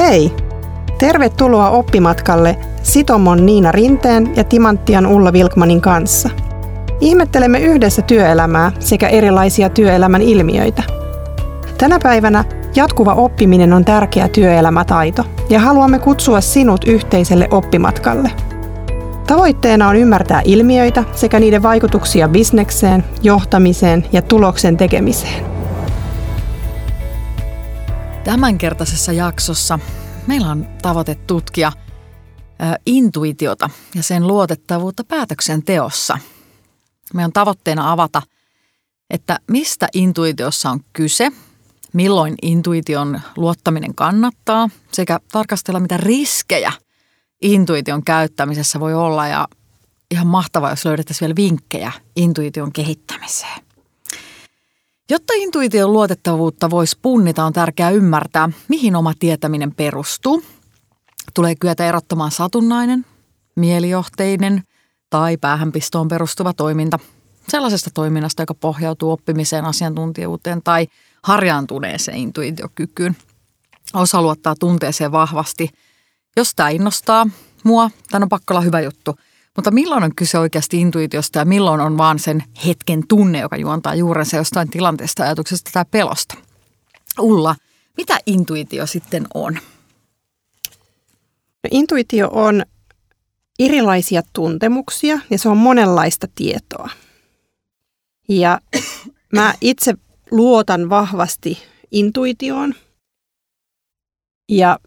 Hei! Tervetuloa oppimatkalle Sitomon Niina Rinteen ja Timanttian Ulla Vilkmanin kanssa. Ihmettelemme yhdessä työelämää sekä erilaisia työelämän ilmiöitä. Tänä päivänä jatkuva oppiminen on tärkeä työelämätaito ja haluamme kutsua sinut yhteiselle oppimatkalle. Tavoitteena on ymmärtää ilmiöitä sekä niiden vaikutuksia bisnekseen, johtamiseen ja tuloksen tekemiseen. Tämänkertaisessa jaksossa meillä on tavoite tutkia intuitiota ja sen luotettavuutta päätöksenteossa. Meidän on tavoitteena avata, että mistä intuitiossa on kyse, milloin intuition luottaminen kannattaa sekä tarkastella, mitä riskejä intuition käyttämisessä voi olla ja ihan mahtavaa, jos löydettäisiin vielä vinkkejä intuition kehittämiseen. Jotta intuition luotettavuutta voisi punnita, on tärkeää ymmärtää, mihin oma tietäminen perustuu. Tulee kyetä erottamaan satunnainen, mielijohteinen tai päähänpistoon perustuva toiminta sellaisesta toiminnasta, joka pohjautuu oppimiseen, asiantuntijuuteen tai harjaantuneeseen intuitiokykyyn. Osa luottaa tunteeseen vahvasti. Jos tämä innostaa mua, tämä on pakko olla hyvä juttu – mutta milloin on kyse oikeasti intuitiosta ja milloin on vaan sen hetken tunne, joka juontaa juurensa jostain tilanteesta, ajatuksesta tai pelosta? Ulla, mitä intuitio sitten on? No, intuitio on erilaisia tuntemuksia ja se on monenlaista tietoa. Ja mä itse luotan vahvasti intuitioon. Ja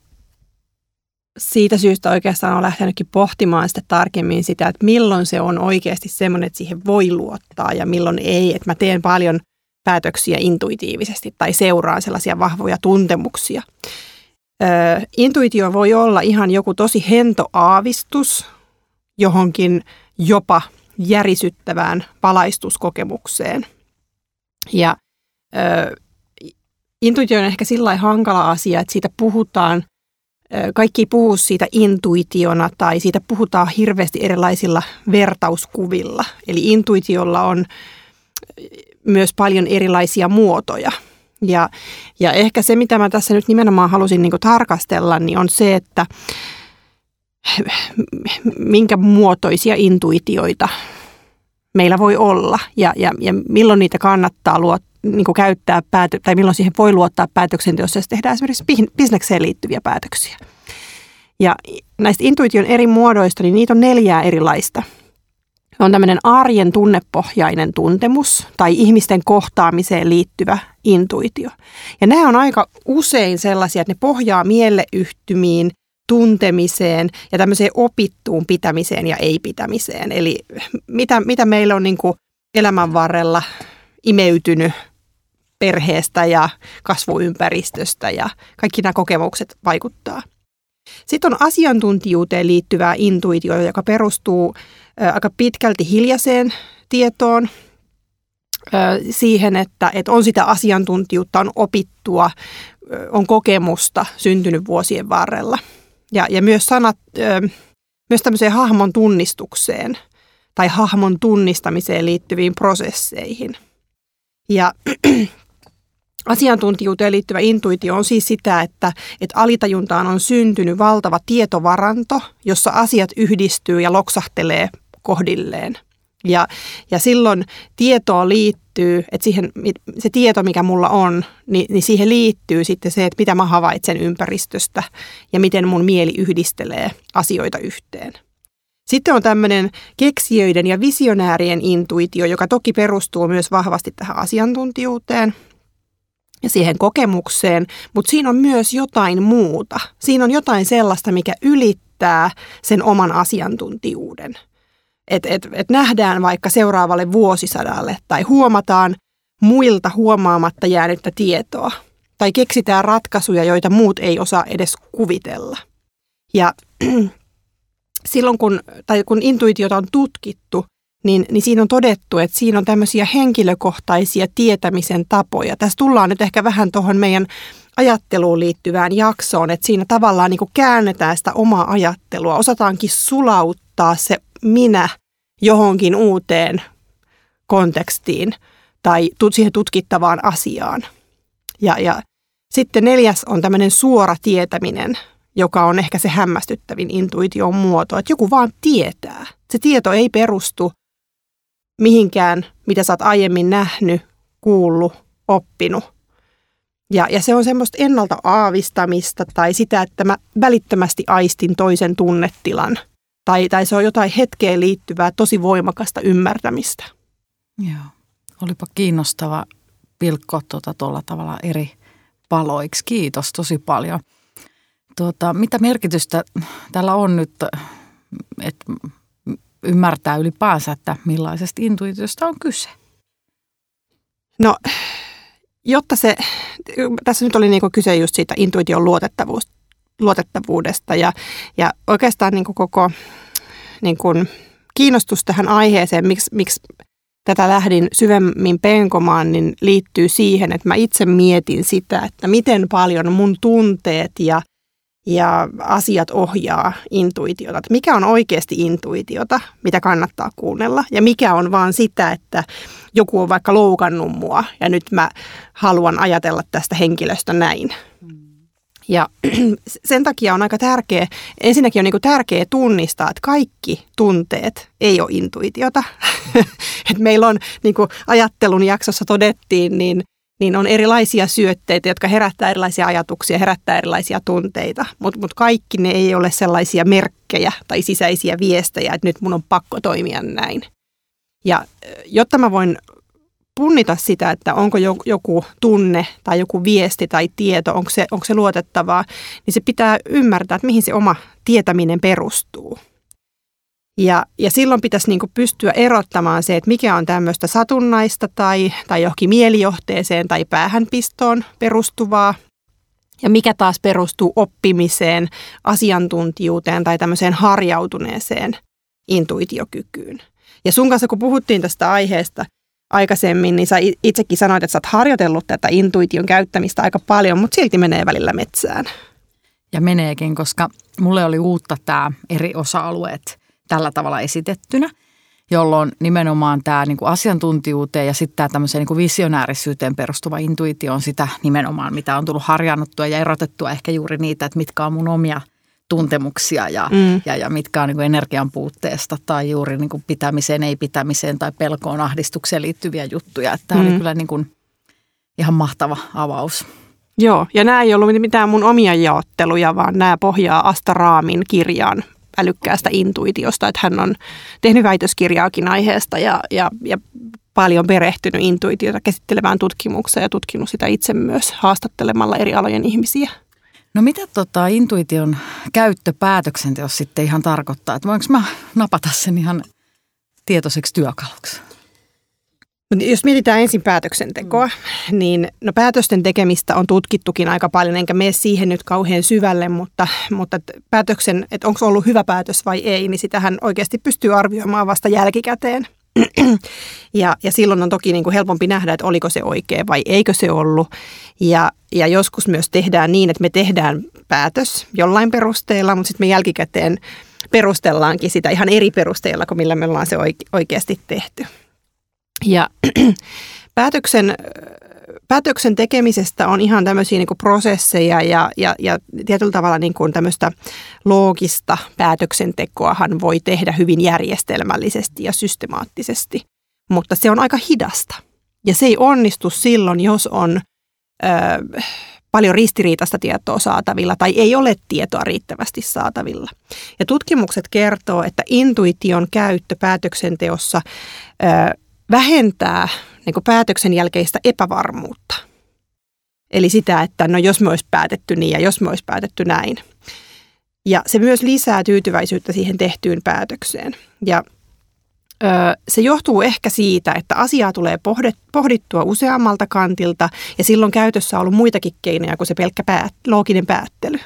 siitä syystä oikeastaan olen lähtenytkin pohtimaan sitä tarkemmin sitä, että milloin se on oikeasti semmoinen, että siihen voi luottaa ja milloin ei. Että mä teen paljon päätöksiä intuitiivisesti tai seuraan sellaisia vahvoja tuntemuksia. Ö, intuitio voi olla ihan joku tosi hento aavistus johonkin jopa järisyttävään palaistuskokemukseen. Ja ö, intuitio on ehkä sillä hankala asia, että siitä puhutaan kaikki puhuu siitä intuitiona tai siitä puhutaan hirveästi erilaisilla vertauskuvilla. Eli intuitiolla on myös paljon erilaisia muotoja. Ja, ja ehkä se, mitä mä tässä nyt nimenomaan halusin niin tarkastella, niin on se, että minkä muotoisia intuitioita meillä voi olla ja, ja, ja milloin niitä kannattaa luottaa niin kuin käyttää päätö- tai milloin siihen voi luottaa päätöksenteossa, jos tehdään esimerkiksi bisnekseen liittyviä päätöksiä. Ja näistä intuition eri muodoista, niin niitä on neljää erilaista. On tämmöinen arjen tunnepohjainen tuntemus tai ihmisten kohtaamiseen liittyvä intuitio. Ja nämä on aika usein sellaisia, että ne pohjaa mieleyhtymiin, tuntemiseen ja tämmöiseen opittuun pitämiseen ja ei-pitämiseen. Eli mitä, mitä meillä on niin kuin elämän varrella imeytynyt perheestä ja kasvuympäristöstä ja kaikki nämä kokemukset vaikuttaa. Sitten on asiantuntijuuteen liittyvää intuitio, joka perustuu aika pitkälti hiljaiseen tietoon, siihen, että, että on sitä asiantuntijuutta, on opittua, on kokemusta syntynyt vuosien varrella. Ja, ja myös sanat, myös tämmöiseen hahmon tunnistukseen tai hahmon tunnistamiseen liittyviin prosesseihin. Ja Asiantuntijuuteen liittyvä intuitio on siis sitä, että, että alitajuntaan on syntynyt valtava tietovaranto, jossa asiat yhdistyy ja loksahtelee kohdilleen. Ja, ja silloin tietoa liittyy, että siihen, se tieto, mikä mulla on, niin, niin siihen liittyy sitten se, että mitä mä havaitsen ympäristöstä ja miten mun mieli yhdistelee asioita yhteen. Sitten on tämmöinen keksijöiden ja visionäärien intuitio, joka toki perustuu myös vahvasti tähän asiantuntijuuteen ja siihen kokemukseen, mutta siinä on myös jotain muuta. Siinä on jotain sellaista, mikä ylittää sen oman asiantuntijuuden. Että et, et nähdään vaikka seuraavalle vuosisadalle tai huomataan muilta huomaamatta jäänyttä tietoa. Tai keksitään ratkaisuja, joita muut ei osaa edes kuvitella. Ja silloin kun, tai kun intuitiota on tutkittu, niin, niin siinä on todettu, että siinä on tämmöisiä henkilökohtaisia tietämisen tapoja. Tässä tullaan nyt ehkä vähän tuohon meidän ajatteluun liittyvään jaksoon, että siinä tavallaan niin kuin käännetään sitä omaa ajattelua, osataankin sulauttaa se minä johonkin uuteen kontekstiin tai siihen tutkittavaan asiaan. Ja, ja Sitten neljäs on tämmöinen suora tietäminen, joka on ehkä se hämmästyttävin intuition muoto, että joku vaan tietää. Se tieto ei perustu mihinkään, mitä sä oot aiemmin nähnyt, kuullut, oppinut. Ja, ja se on semmoista ennalta aavistamista tai sitä, että mä välittömästi aistin toisen tunnetilan. Tai, tai se on jotain hetkeen liittyvää, tosi voimakasta ymmärtämistä. Joo. Olipa kiinnostava pilkko tuota tuolla tavalla eri paloiksi. Kiitos tosi paljon. Tuota, mitä merkitystä tällä on nyt, että ymmärtää ylipäänsä, että millaisesta intuitiosta on kyse? No, jotta se, tässä nyt oli niin kyse just siitä intuition luotettavuus, luotettavuudesta ja, ja oikeastaan niin koko niin kuin kiinnostus tähän aiheeseen, miksi, miksi tätä lähdin syvemmin penkomaan, niin liittyy siihen, että mä itse mietin sitä, että miten paljon mun tunteet ja, ja asiat ohjaa intuitiota. Että mikä on oikeasti intuitiota, mitä kannattaa kuunnella, ja mikä on vaan sitä, että joku on vaikka loukannut mua, ja nyt mä haluan ajatella tästä henkilöstä näin. Ja sen takia on aika tärkeä, ensinnäkin on niin tärkeä tunnistaa, että kaikki tunteet ei ole intuitiota. Et meillä on, niin kuin ajattelun jaksossa todettiin, niin, niin on erilaisia syötteitä, jotka herättää erilaisia ajatuksia, herättää erilaisia tunteita. Mutta mut kaikki ne ei ole sellaisia merkkejä tai sisäisiä viestejä, että nyt mun on pakko toimia näin. Ja jotta mä voin punnita sitä, että onko joku tunne tai joku viesti tai tieto, onko se, onko se luotettavaa, niin se pitää ymmärtää, että mihin se oma tietäminen perustuu. Ja, ja silloin pitäisi niin pystyä erottamaan se, että mikä on tämmöistä satunnaista tai, tai johonkin mielijohteeseen tai päähänpistoon perustuvaa ja mikä taas perustuu oppimiseen, asiantuntijuuteen tai tämmöiseen harjautuneeseen intuitiokykyyn. Ja sun kanssa kun puhuttiin tästä aiheesta, aikaisemmin, niin sä itsekin sanoit, että sä oot harjoitellut tätä intuition käyttämistä aika paljon, mutta silti menee välillä metsään. Ja meneekin, koska mulle oli uutta tämä eri osa-alueet tällä tavalla esitettynä, jolloin nimenomaan tämä niin kuin asiantuntijuuteen ja sitten tämä tämmöiseen niin kuin visionäärisyyteen perustuva intuitio on sitä nimenomaan, mitä on tullut harjannuttua ja erotettua ehkä juuri niitä, että mitkä on mun omia – tuntemuksia ja, mm. ja, ja mitkä on niin kuin energian puutteesta tai juuri niin kuin pitämiseen, ei pitämiseen tai pelkoon, ahdistukseen liittyviä juttuja. Tämä mm. oli kyllä niin kuin ihan mahtava avaus. Joo, ja nämä ei ollut mitään mun omia jaotteluja, vaan nämä pohjaa Asta Raamin kirjaan älykkäästä intuitiosta, että hän on tehnyt väitöskirjaakin aiheesta ja, ja, ja paljon perehtynyt intuitiota käsittelevään tutkimukseen ja tutkinut sitä itse myös haastattelemalla eri alojen ihmisiä. No mitä tota intuition käyttö päätöksenteossa sitten ihan tarkoittaa? Että voinko mä napata sen ihan tietoiseksi työkaluksi? Jos mietitään ensin päätöksentekoa, mm. niin no päätösten tekemistä on tutkittukin aika paljon, enkä mene siihen nyt kauhean syvälle, mutta, mutta päätöksen, että onko ollut hyvä päätös vai ei, niin sitähän oikeasti pystyy arvioimaan vasta jälkikäteen. ja, ja silloin on toki niin kuin helpompi nähdä, että oliko se oikea vai eikö se ollut. Ja, ja joskus myös tehdään niin, että me tehdään päätös jollain perusteella, mutta sitten me jälkikäteen perustellaankin sitä ihan eri perusteella kuin millä me ollaan se oikeasti tehty. Ja päätöksen, päätöksen tekemisestä on ihan tämmöisiä niin prosesseja ja, ja, ja tietyllä tavalla niin kuin tämmöistä loogista päätöksentekoahan voi tehdä hyvin järjestelmällisesti ja systemaattisesti, mutta se on aika hidasta. Ja se ei onnistu silloin, jos on ö, paljon ristiriitaista tietoa saatavilla tai ei ole tietoa riittävästi saatavilla. Ja tutkimukset kertoo, että intuition käyttö päätöksenteossa ö, vähentää niin kuin päätöksen jälkeistä epävarmuutta. Eli sitä, että no jos me olisi päätetty niin ja jos me olisi päätetty näin. Ja se myös lisää tyytyväisyyttä siihen tehtyyn päätökseen. Ja ö, se johtuu ehkä siitä, että asiaa tulee pohdittua useammalta kantilta ja silloin käytössä on ollut muitakin keinoja kuin se pelkkä päät, looginen päättely.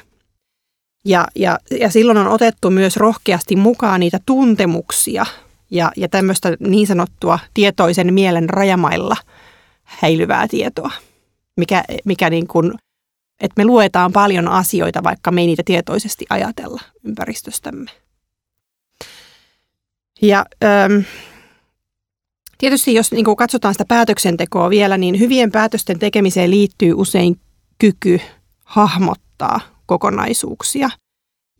Ja, ja, ja silloin on otettu myös rohkeasti mukaan niitä tuntemuksia – ja, ja tämmöistä niin sanottua tietoisen mielen rajamailla häilyvää tietoa, mikä, mikä niin kuin, että me luetaan paljon asioita, vaikka me ei niitä tietoisesti ajatella ympäristöstämme. Ja ähm, tietysti jos niin katsotaan sitä päätöksentekoa vielä, niin hyvien päätösten tekemiseen liittyy usein kyky hahmottaa kokonaisuuksia.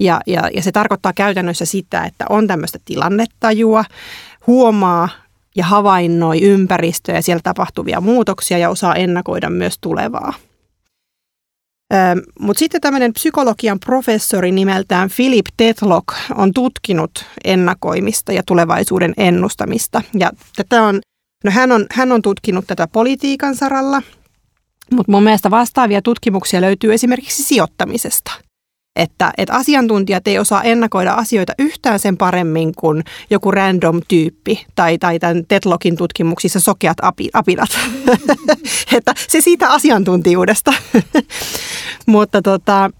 Ja, ja, ja se tarkoittaa käytännössä sitä, että on tämmöistä tilannetajua, huomaa ja havainnoi ympäristöä ja siellä tapahtuvia muutoksia ja osaa ennakoida myös tulevaa. Mutta sitten tämmöinen psykologian professori nimeltään Philip Tetlock on tutkinut ennakoimista ja tulevaisuuden ennustamista. Ja tätä on, no hän, on, hän on tutkinut tätä politiikan saralla, mutta mun mielestä vastaavia tutkimuksia löytyy esimerkiksi sijoittamisesta – että, että asiantuntijat ei osaa ennakoida asioita yhtään sen paremmin kuin joku random tyyppi tai, tai tämän Tetlogin tutkimuksissa sokeat api, apinat. että se siitä asiantuntijuudesta. Mutta tota,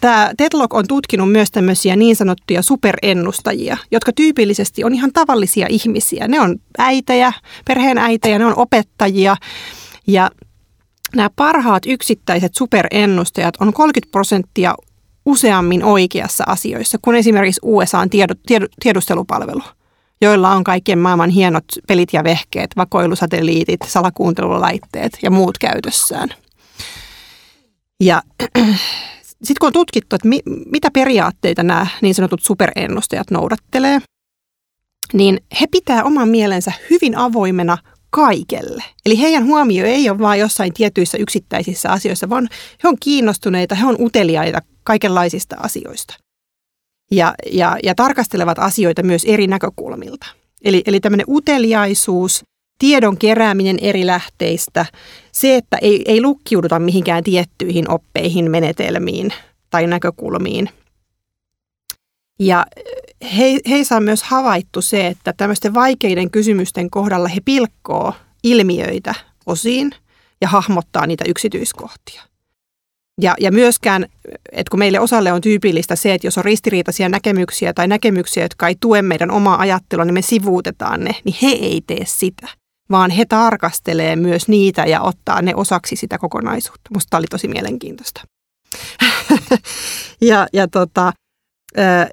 Tämä Tetlog on tutkinut myös tämmöisiä niin sanottuja superennustajia, jotka tyypillisesti on ihan tavallisia ihmisiä. Ne on äitejä, perheen äitejä, ne on opettajia ja nämä parhaat yksittäiset superennustajat on 30 prosenttia useammin oikeassa asioissa kuin esimerkiksi USAn tiedu, tiedu, tiedustelupalvelu, joilla on kaikkien maailman hienot pelit ja vehkeet, vakoilusatelliitit, salakuuntelulaitteet ja muut käytössään. Ja sitten kun on tutkittu, että mi, mitä periaatteita nämä niin sanotut superennustajat noudattelee, niin he pitää oman mielensä hyvin avoimena kaikelle. Eli heidän huomio ei ole vain jossain tietyissä yksittäisissä asioissa, vaan he on kiinnostuneita, he on uteliaita kaikenlaisista asioista. Ja, ja, ja tarkastelevat asioita myös eri näkökulmilta. Eli, eli tämmöinen uteliaisuus, tiedon kerääminen eri lähteistä, se, että ei, ei lukkiuduta mihinkään tiettyihin oppeihin, menetelmiin tai näkökulmiin. Ja he, heissä on myös havaittu se, että tämmöisten vaikeiden kysymysten kohdalla he pilkkoo ilmiöitä osiin ja hahmottaa niitä yksityiskohtia. Ja, ja myöskään, että kun meille osalle on tyypillistä se, että jos on ristiriitaisia näkemyksiä tai näkemyksiä, jotka ei tue meidän omaa ajattelua, niin me sivuutetaan ne, niin he ei tee sitä, vaan he tarkastelee myös niitä ja ottaa ne osaksi sitä kokonaisuutta. Musta oli tosi mielenkiintoista. ja, ja, tota,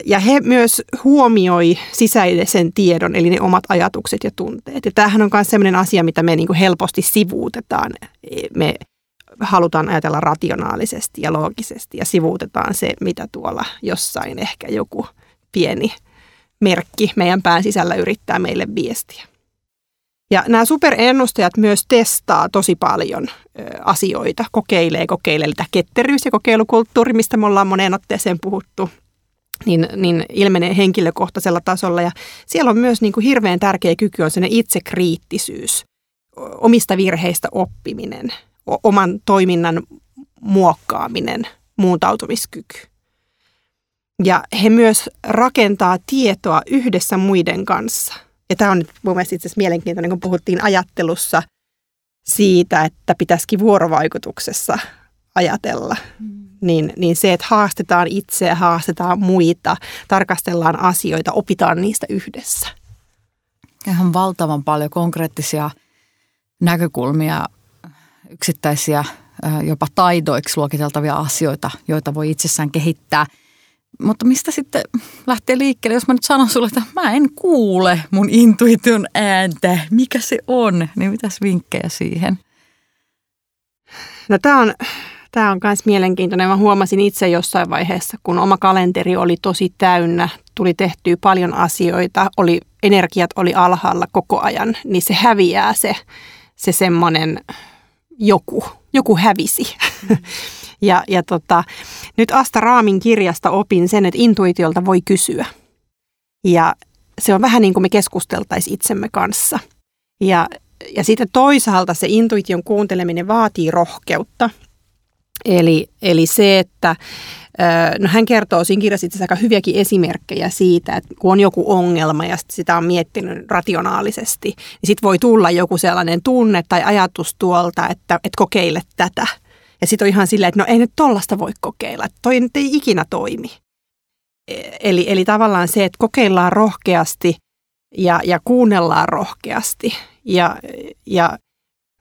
ja he myös huomioi sisäisen tiedon, eli ne omat ajatukset ja tunteet. Ja tämähän on myös sellainen asia, mitä me niin kuin helposti sivuutetaan. Me halutaan ajatella rationaalisesti ja loogisesti ja sivuutetaan se, mitä tuolla jossain ehkä joku pieni merkki meidän pään sisällä yrittää meille viestiä. Ja nämä superennustajat myös testaa tosi paljon ö, asioita, kokeilee, kokeilee. Tämä ketteryys ja kokeilukulttuuri, mistä me ollaan moneen otteeseen puhuttu, niin, niin ilmenee henkilökohtaisella tasolla. Ja siellä on myös niin kuin hirveän tärkeä kyky on itsekriittisyys, omista virheistä oppiminen – oman toiminnan muokkaaminen, muuntautumiskyky. Ja he myös rakentaa tietoa yhdessä muiden kanssa. Ja tämä on nyt mun mielestä itse asiassa mielenkiintoinen, kun puhuttiin ajattelussa siitä, että pitäisikin vuorovaikutuksessa ajatella. Mm. Niin, niin se, että haastetaan itseä, haastetaan muita, tarkastellaan asioita, opitaan niistä yhdessä. Ihan valtavan paljon konkreettisia näkökulmia yksittäisiä jopa taidoiksi luokiteltavia asioita, joita voi itsessään kehittää. Mutta mistä sitten lähtee liikkeelle, jos mä nyt sanon sulle, että mä en kuule mun intuition ääntä, mikä se on, niin mitäs vinkkejä siihen? No tämä on, tämä on myös mielenkiintoinen. Mä huomasin itse jossain vaiheessa, kun oma kalenteri oli tosi täynnä, tuli tehtyä paljon asioita, oli, energiat oli alhaalla koko ajan, niin se häviää se, se semmoinen joku, joku hävisi. ja, ja tota, nyt Asta Raamin kirjasta opin sen, että intuitiolta voi kysyä. Ja se on vähän niin kuin me keskusteltaisiin itsemme kanssa. Ja, ja sitten toisaalta se intuition kuunteleminen vaatii rohkeutta. Eli, eli se, että No hän kertoo siinä kirjassa itse aika hyviäkin esimerkkejä siitä, että kun on joku ongelma ja sitä on miettinyt rationaalisesti, niin sitten voi tulla joku sellainen tunne tai ajatus tuolta, että, että kokeile tätä. Ja sitten on ihan silleen, että no ei nyt tollasta voi kokeilla, että toi nyt ei ikinä toimi. E, eli, eli tavallaan se, että kokeillaan rohkeasti ja, ja kuunnellaan rohkeasti ja, ja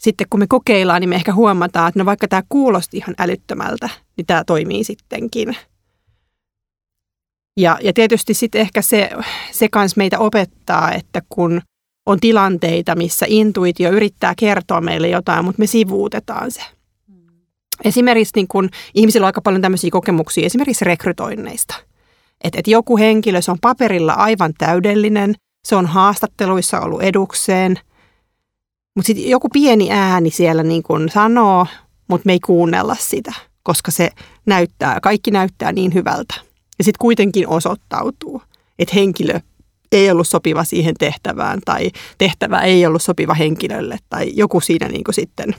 sitten kun me kokeillaan, niin me ehkä huomataan, että no vaikka tämä kuulosti ihan älyttömältä, niin tämä toimii sittenkin. Ja, ja tietysti sitten ehkä se, se kans meitä opettaa, että kun on tilanteita, missä intuitio yrittää kertoa meille jotain, mutta me sivuutetaan se. Esimerkiksi niin kun, ihmisillä on aika paljon tämmöisiä kokemuksia esimerkiksi rekrytoinneista. Että et joku henkilö, se on paperilla aivan täydellinen, se on haastatteluissa ollut edukseen, mutta sitten joku pieni ääni siellä niin kun sanoo, mutta me ei kuunnella sitä, koska se näyttää, kaikki näyttää niin hyvältä. Ja sitten kuitenkin osoittautuu, että henkilö ei ollut sopiva siihen tehtävään tai tehtävä ei ollut sopiva henkilölle tai joku siinä niin kuin sitten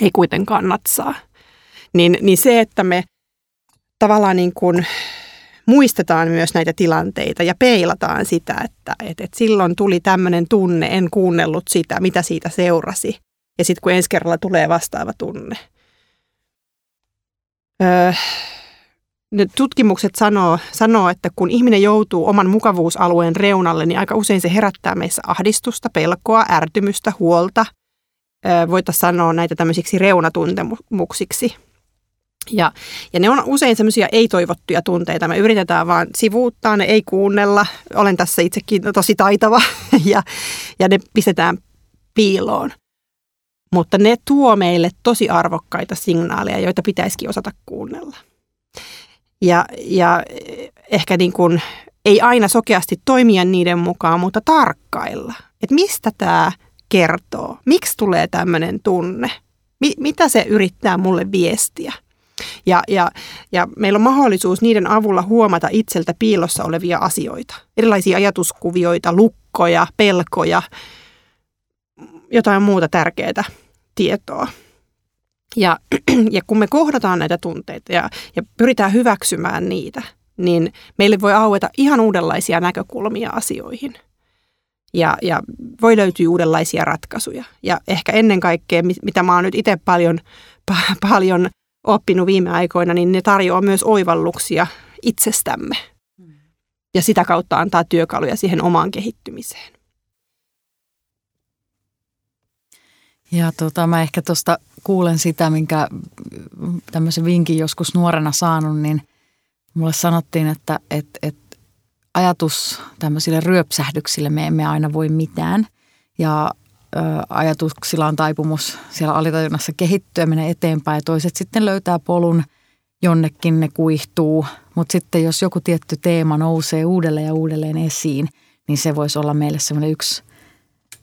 ei kuitenkaan natsaa. Niin, niin se, että me tavallaan niin kuin muistetaan myös näitä tilanteita ja peilataan sitä, että, että, että silloin tuli tämmöinen tunne, en kuunnellut sitä, mitä siitä seurasi. Ja sitten kun ensi kerralla tulee vastaava tunne. Öö, ne tutkimukset sanoo, sanoo, että kun ihminen joutuu oman mukavuusalueen reunalle, niin aika usein se herättää meissä ahdistusta, pelkoa, ärtymystä, huolta. Voitaisiin sanoa näitä tämmöisiksi reunatuntemuksiksi. Ja, ja ne on usein semmoisia ei-toivottuja tunteita. Me yritetään vaan sivuuttaa, ne ei kuunnella. Olen tässä itsekin tosi taitava ja, ja ne pistetään piiloon. Mutta ne tuo meille tosi arvokkaita signaaleja, joita pitäisikin osata kuunnella. Ja, ja ehkä niin kuin, ei aina sokeasti toimia niiden mukaan, mutta tarkkailla, että mistä tämä kertoo, miksi tulee tämmöinen tunne, Mi- mitä se yrittää mulle viestiä. Ja, ja, ja meillä on mahdollisuus niiden avulla huomata itseltä piilossa olevia asioita, erilaisia ajatuskuvioita, lukkoja, pelkoja, jotain muuta tärkeää tietoa. Ja, ja kun me kohdataan näitä tunteita ja, ja pyritään hyväksymään niitä, niin meille voi aueta ihan uudenlaisia näkökulmia asioihin. Ja, ja voi löytyä uudenlaisia ratkaisuja. Ja ehkä ennen kaikkea, mitä mä oon nyt itse paljon, paljon oppinut viime aikoina, niin ne tarjoaa myös oivalluksia itsestämme. Ja sitä kautta antaa työkaluja siihen omaan kehittymiseen. Ja tota, mä ehkä tuosta kuulen sitä, minkä tämmöisen vinkin joskus nuorena saanut, niin mulle sanottiin, että et, et ajatus tämmöisille ryöpsähdyksille me emme aina voi mitään. Ja ajatuksilla on taipumus siellä alitajunnassa kehittyä, mennä eteenpäin ja toiset sitten löytää polun jonnekin, ne kuihtuu. Mutta sitten jos joku tietty teema nousee uudelleen ja uudelleen esiin, niin se voisi olla meille semmoinen yksi –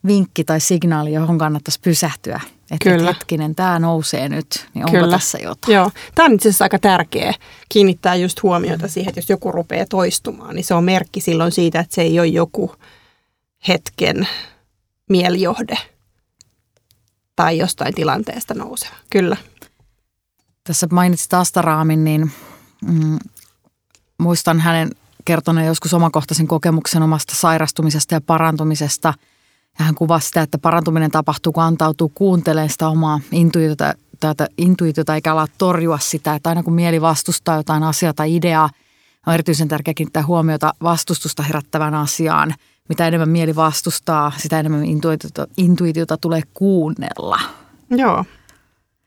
vinkki tai signaali, johon kannattaisi pysähtyä. Että Kyllä. hetkinen, tämä nousee nyt, niin onko Kyllä. tässä jotain? Joo, tämä on itse asiassa aika tärkeä kiinnittää just huomiota mm. siihen, että jos joku rupeaa toistumaan, niin se on merkki silloin siitä, että se ei ole joku hetken mielijohde tai jostain tilanteesta nouseva. Kyllä. Tässä mainitsit Astaraamin, niin mm, muistan hänen kertoneen joskus omakohtaisen kokemuksen omasta sairastumisesta ja parantumisesta – ja hän kuvasi sitä, että parantuminen tapahtuu, kun antautuu kuuntelemaan sitä omaa intuitiota, tätä intuitiota eikä ala torjua sitä. Että aina kun mieli vastustaa jotain asiaa tai ideaa, on erityisen tärkeää kiinnittää huomiota vastustusta herättävän asiaan. Mitä enemmän mieli vastustaa, sitä enemmän intuitiota, intuitiota tulee kuunnella. Joo,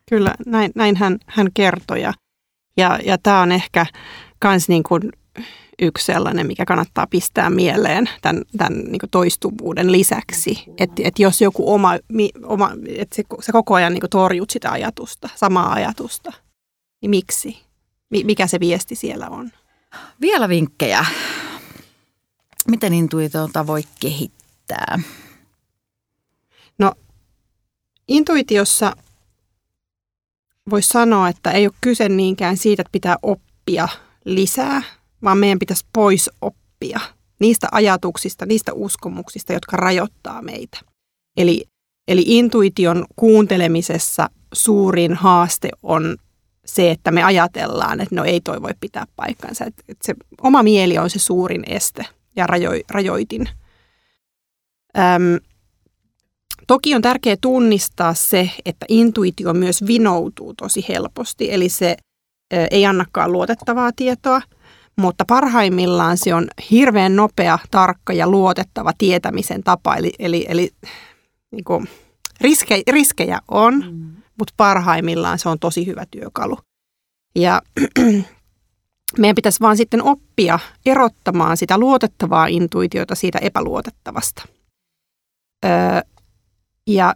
kyllä näin, näin hän, hän kertoi. Ja, ja, ja tämä on ehkä myös niin kuin yksi sellainen, mikä kannattaa pistää mieleen tämän, tämän niin toistuvuuden lisäksi. Että et jos joku oma, oma että se, se koko ajan niin torjut sitä ajatusta, samaa ajatusta, niin miksi? Mikä se viesti siellä on? Vielä vinkkejä. Miten intuitiota voi kehittää? No, intuitiossa voisi sanoa, että ei ole kyse niinkään siitä, että pitää oppia lisää, vaan meidän pitäisi pois oppia niistä ajatuksista, niistä uskomuksista, jotka rajoittaa meitä. Eli, eli intuition kuuntelemisessa suurin haaste on se, että me ajatellaan, että no ei toi voi pitää paikkansa. Että, että se oma mieli on se suurin este ja rajo, rajoitin. Öm, toki on tärkeää tunnistaa se, että intuitio myös vinoutuu tosi helposti, eli se ö, ei annakaan luotettavaa tietoa – mutta parhaimmillaan se on hirveän nopea, tarkka ja luotettava tietämisen tapa. Eli, eli, eli niin kuin, riske, riskejä on, mm. mutta parhaimmillaan se on tosi hyvä työkalu. Ja meidän pitäisi vaan sitten oppia erottamaan sitä luotettavaa intuitiota siitä epäluotettavasta. Öö, ja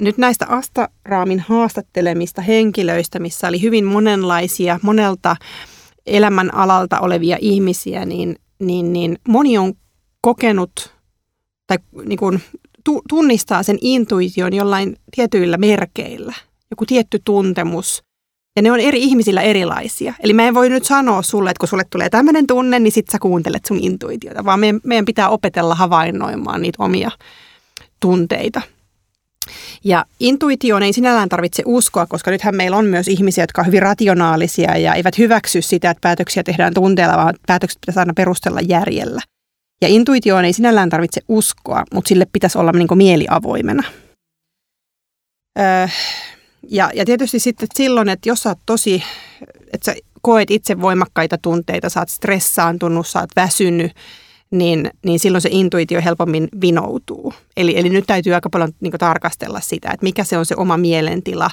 nyt näistä Astaraamin haastattelemista henkilöistä, missä oli hyvin monenlaisia, monelta elämän alalta olevia ihmisiä, niin, niin, niin moni on kokenut tai niin kuin, tunnistaa sen intuition jollain tietyillä merkeillä. Joku tietty tuntemus. Ja ne on eri ihmisillä erilaisia. Eli mä en voi nyt sanoa sulle, että kun sulle tulee tämmöinen tunne, niin sit sä kuuntelet sun intuitiota, vaan meidän, meidän pitää opetella havainnoimaan niitä omia tunteita. Ja intuitioon ei sinällään tarvitse uskoa, koska nythän meillä on myös ihmisiä, jotka ovat hyvin rationaalisia ja eivät hyväksy sitä, että päätöksiä tehdään tunteella, vaan päätökset pitäisi aina perustella järjellä. Ja intuitioon ei sinällään tarvitse uskoa, mutta sille pitäisi olla niin mieli avoimena. Öö, ja, ja tietysti sitten silloin, että jos sä oot tosi, että sä koet itse voimakkaita tunteita, sä oot stressaantunut, sä oot väsynyt, niin, niin silloin se intuitio helpommin vinoutuu. Eli, eli nyt täytyy aika paljon niin tarkastella sitä, että mikä se on se oma mielentila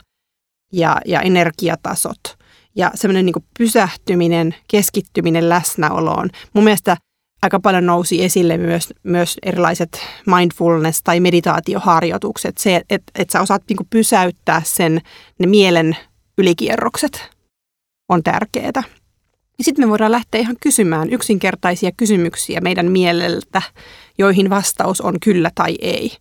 ja, ja energiatasot. Ja semmoinen niin pysähtyminen, keskittyminen läsnäoloon. Mun mielestä aika paljon nousi esille myös, myös erilaiset mindfulness- tai meditaatioharjoitukset. Se, että et sä osaat niin pysäyttää sen, ne mielen ylikierrokset on tärkeää. Sitten me voidaan lähteä ihan kysymään yksinkertaisia kysymyksiä meidän mieleltä, joihin vastaus on kyllä tai ei.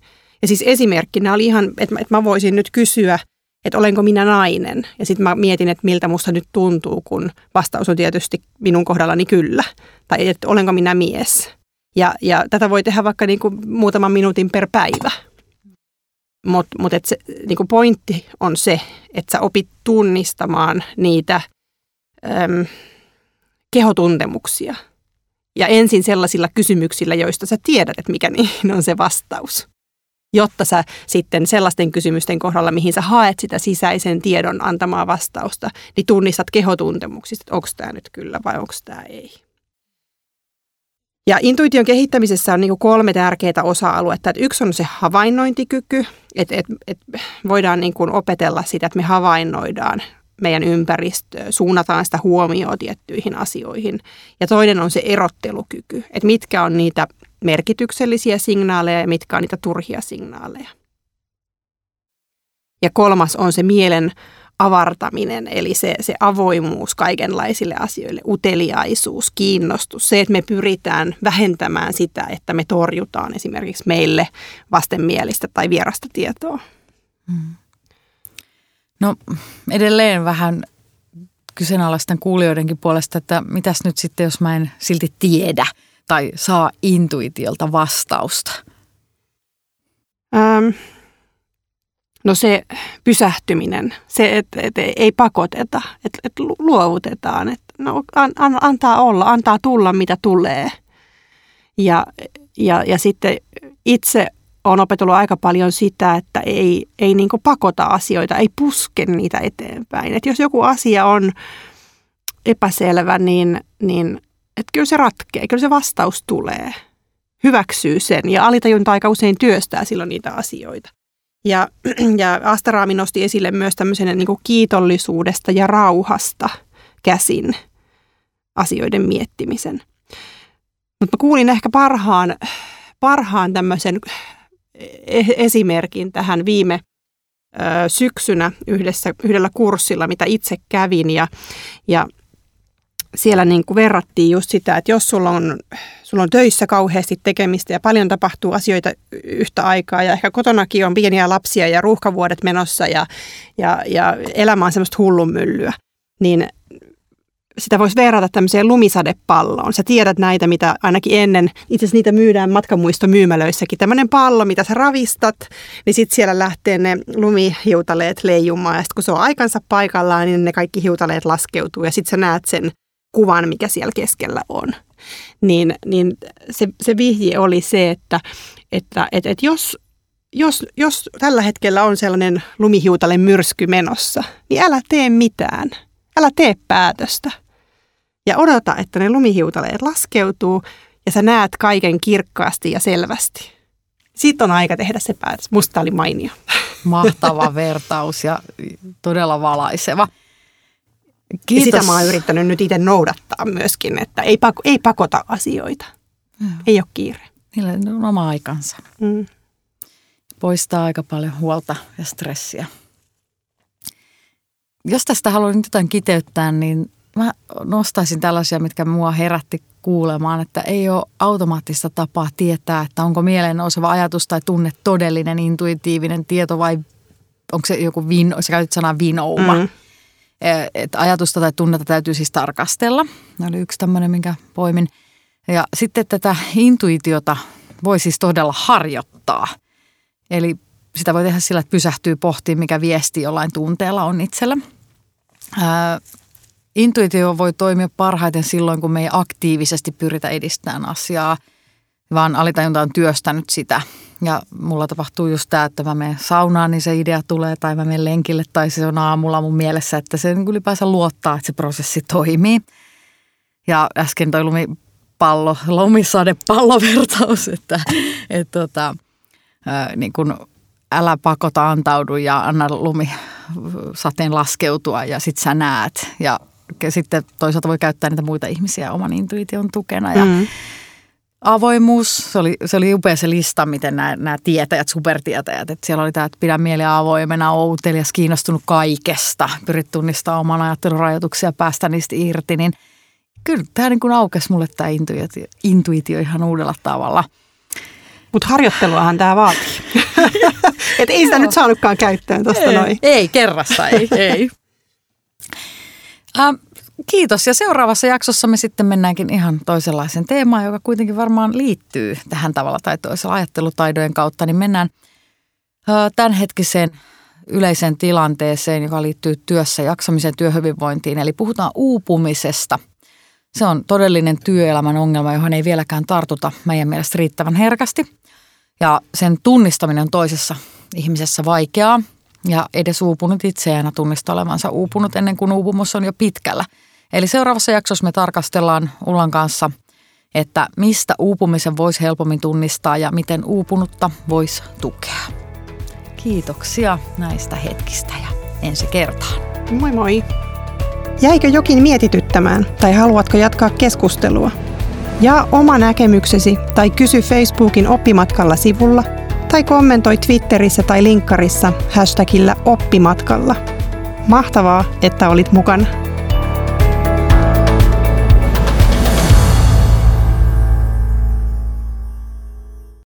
Ja siis esimerkkinä oli ihan, että mä voisin nyt kysyä, että olenko minä nainen. Ja sitten mä mietin, että miltä musta nyt tuntuu, kun vastaus on tietysti minun kohdallani kyllä. Tai että olenko minä mies. Ja, ja tätä voi tehdä vaikka niin kuin muutaman minuutin per päivä. Mutta mut se niin kuin pointti on se, että sä opit tunnistamaan niitä äm, kehotuntemuksia. Ja ensin sellaisilla kysymyksillä, joista sä tiedät, että mikä niihin on se vastaus. Jotta sä sitten sellaisten kysymysten kohdalla, mihin sä haet sitä sisäisen tiedon antamaa vastausta, niin tunnistat kehotuntemuksista, että onko tämä nyt kyllä vai onko tämä ei. Ja intuition kehittämisessä on niin kolme tärkeää osa-aluetta. Että yksi on se havainnointikyky, että, että, että voidaan niin kuin opetella sitä, että me havainnoidaan meidän ympäristöä, suunnataan sitä huomioon tiettyihin asioihin. Ja toinen on se erottelukyky, että mitkä on niitä merkityksellisiä signaaleja ja mitkä on niitä turhia signaaleja. Ja kolmas on se mielen avartaminen, eli se, se avoimuus kaikenlaisille asioille, uteliaisuus, kiinnostus, se, että me pyritään vähentämään sitä, että me torjutaan esimerkiksi meille vastenmielistä tai vierasta tietoa. Hmm. No edelleen vähän kyseenalaisten kuulijoidenkin puolesta, että mitäs nyt sitten, jos mä en silti tiedä tai saa intuitiolta vastausta? Ähm, no se pysähtyminen, se, että et ei pakoteta, että et luovutetaan, että no, an, an, antaa olla, antaa tulla mitä tulee. Ja, ja, ja sitten itse olen opetellut aika paljon sitä, että ei, ei niin pakota asioita, ei puske niitä eteenpäin. Et jos joku asia on epäselvä, niin, niin että kyllä se ratkee, kyllä se vastaus tulee. Hyväksyy sen ja alitajunta aika usein työstää silloin niitä asioita. Ja, ja Astaraami nosti esille myös tämmöisen niin kiitollisuudesta ja rauhasta käsin asioiden miettimisen. Mutta kuulin ehkä parhaan, parhaan tämmöisen E-, esimerkin tähän viime syksynä yhdessä, yhdellä kurssilla, mitä itse kävin ja, ja siellä niin kuin verrattiin just sitä, että jos sulla on, sulla on töissä kauheasti tekemistä ja paljon tapahtuu asioita yhtä aikaa ja ehkä kotonakin on pieniä lapsia ja ruuhkavuodet menossa ja, ja, ja elämä on semmoista hullunmyllyä, niin sitä voisi verrata tämmöiseen lumisadepalloon. Sä tiedät näitä, mitä ainakin ennen, itse asiassa niitä myydään matkamuistomyymälöissäkin. Tämmöinen pallo, mitä sä ravistat, niin sitten siellä lähtee ne lumihiutaleet leijumaan. Ja sitten kun se on aikansa paikallaan, niin ne kaikki hiutaleet laskeutuu ja sitten sä näet sen kuvan, mikä siellä keskellä on. Niin, niin se, se vihje oli se, että, että, että, että jos, jos, jos tällä hetkellä on sellainen lumihiutale myrsky menossa, niin älä tee mitään. Älä tee päätöstä ja odota, että ne lumihiutaleet laskeutuu ja sä näet kaiken kirkkaasti ja selvästi. Sitten on aika tehdä se päätös. Musta oli mainio. Mahtava vertaus ja todella valaiseva. Kiitos. Ja sitä mä oon yrittänyt nyt itse noudattaa myöskin, että ei, pako, ei pakota asioita. Joo. Ei ole kiire. Niillä on oma aikansa. Mm. poistaa aika paljon huolta ja stressiä. Jos tästä haluan nyt jotain kiteyttää, niin mä nostaisin tällaisia, mitkä mua herätti kuulemaan, että ei ole automaattista tapaa tietää, että onko mieleen nouseva ajatus tai tunne todellinen, intuitiivinen tieto vai onko se joku vino, sä käytit sanaa vinouma. Mm. Että ajatusta tai tunnetta täytyy siis tarkastella. Ne oli yksi tämmöinen, minkä poimin. Ja sitten tätä intuitiota voi siis todella harjoittaa. Eli sitä voi tehdä sillä, että pysähtyy pohtimaan, mikä viesti jollain tunteella on itsellä. Ää, intuitio voi toimia parhaiten silloin, kun me ei aktiivisesti pyritä edistämään asiaa, vaan alitajunta on työstänyt sitä. Ja mulla tapahtuu just tämä, että mä menen saunaan, niin se idea tulee, tai mä menen lenkille, tai se on aamulla mun mielessä, että se niin ylipäänsä luottaa, että se prosessi toimii. Ja äsken toi lumipallo, lumisadepallovertaus, että, että tota, ää, niin kun älä pakota antaudu ja anna lumisateen laskeutua ja sit sä näet. Ja sitten toisaalta voi käyttää niitä muita ihmisiä oman intuition tukena. Ja mm. Avoimuus, se oli, se oli upea se lista, miten nämä, nämä tietäjät, supertietäjät, että siellä oli tämä, että pidä mieliä avoimena, outelias, kiinnostunut kaikesta, pyrit tunnistamaan oman ajattelun rajoituksia, päästä niistä irti, niin kyllä tämä niin kuin aukesi mulle tämä intuitio, intuitio ihan uudella tavalla. Mutta harjoitteluahan tämä vaatii. Et ei sitä nyt saanutkaan käyttöön tuosta noin. Ei, kerrassa ei, ei. Ähm, kiitos ja seuraavassa jaksossa me sitten mennäänkin ihan toisenlaisen teemaan, joka kuitenkin varmaan liittyy tähän tavalla tai toisella ajattelutaidojen kautta, niin mennään tämänhetkiseen yleiseen tilanteeseen, joka liittyy työssä jaksamiseen, työhyvinvointiin. Eli puhutaan uupumisesta. Se on todellinen työelämän ongelma, johon ei vieläkään tartuta meidän mielestä riittävän herkästi. Ja sen tunnistaminen on toisessa ihmisessä vaikeaa ja edes uupunut itseään tunnista olevansa uupunut ennen kuin uupumus on jo pitkällä. Eli seuraavassa jaksossa me tarkastellaan Ullan kanssa, että mistä uupumisen voisi helpommin tunnistaa ja miten uupunutta voisi tukea. Kiitoksia näistä hetkistä ja ensi kertaan. Moi moi! Jäikö jokin mietityttämään tai haluatko jatkaa keskustelua? Jaa oma näkemyksesi tai kysy Facebookin oppimatkalla sivulla tai kommentoi Twitterissä tai linkkarissa hashtagillä oppimatkalla. Mahtavaa, että olit mukana.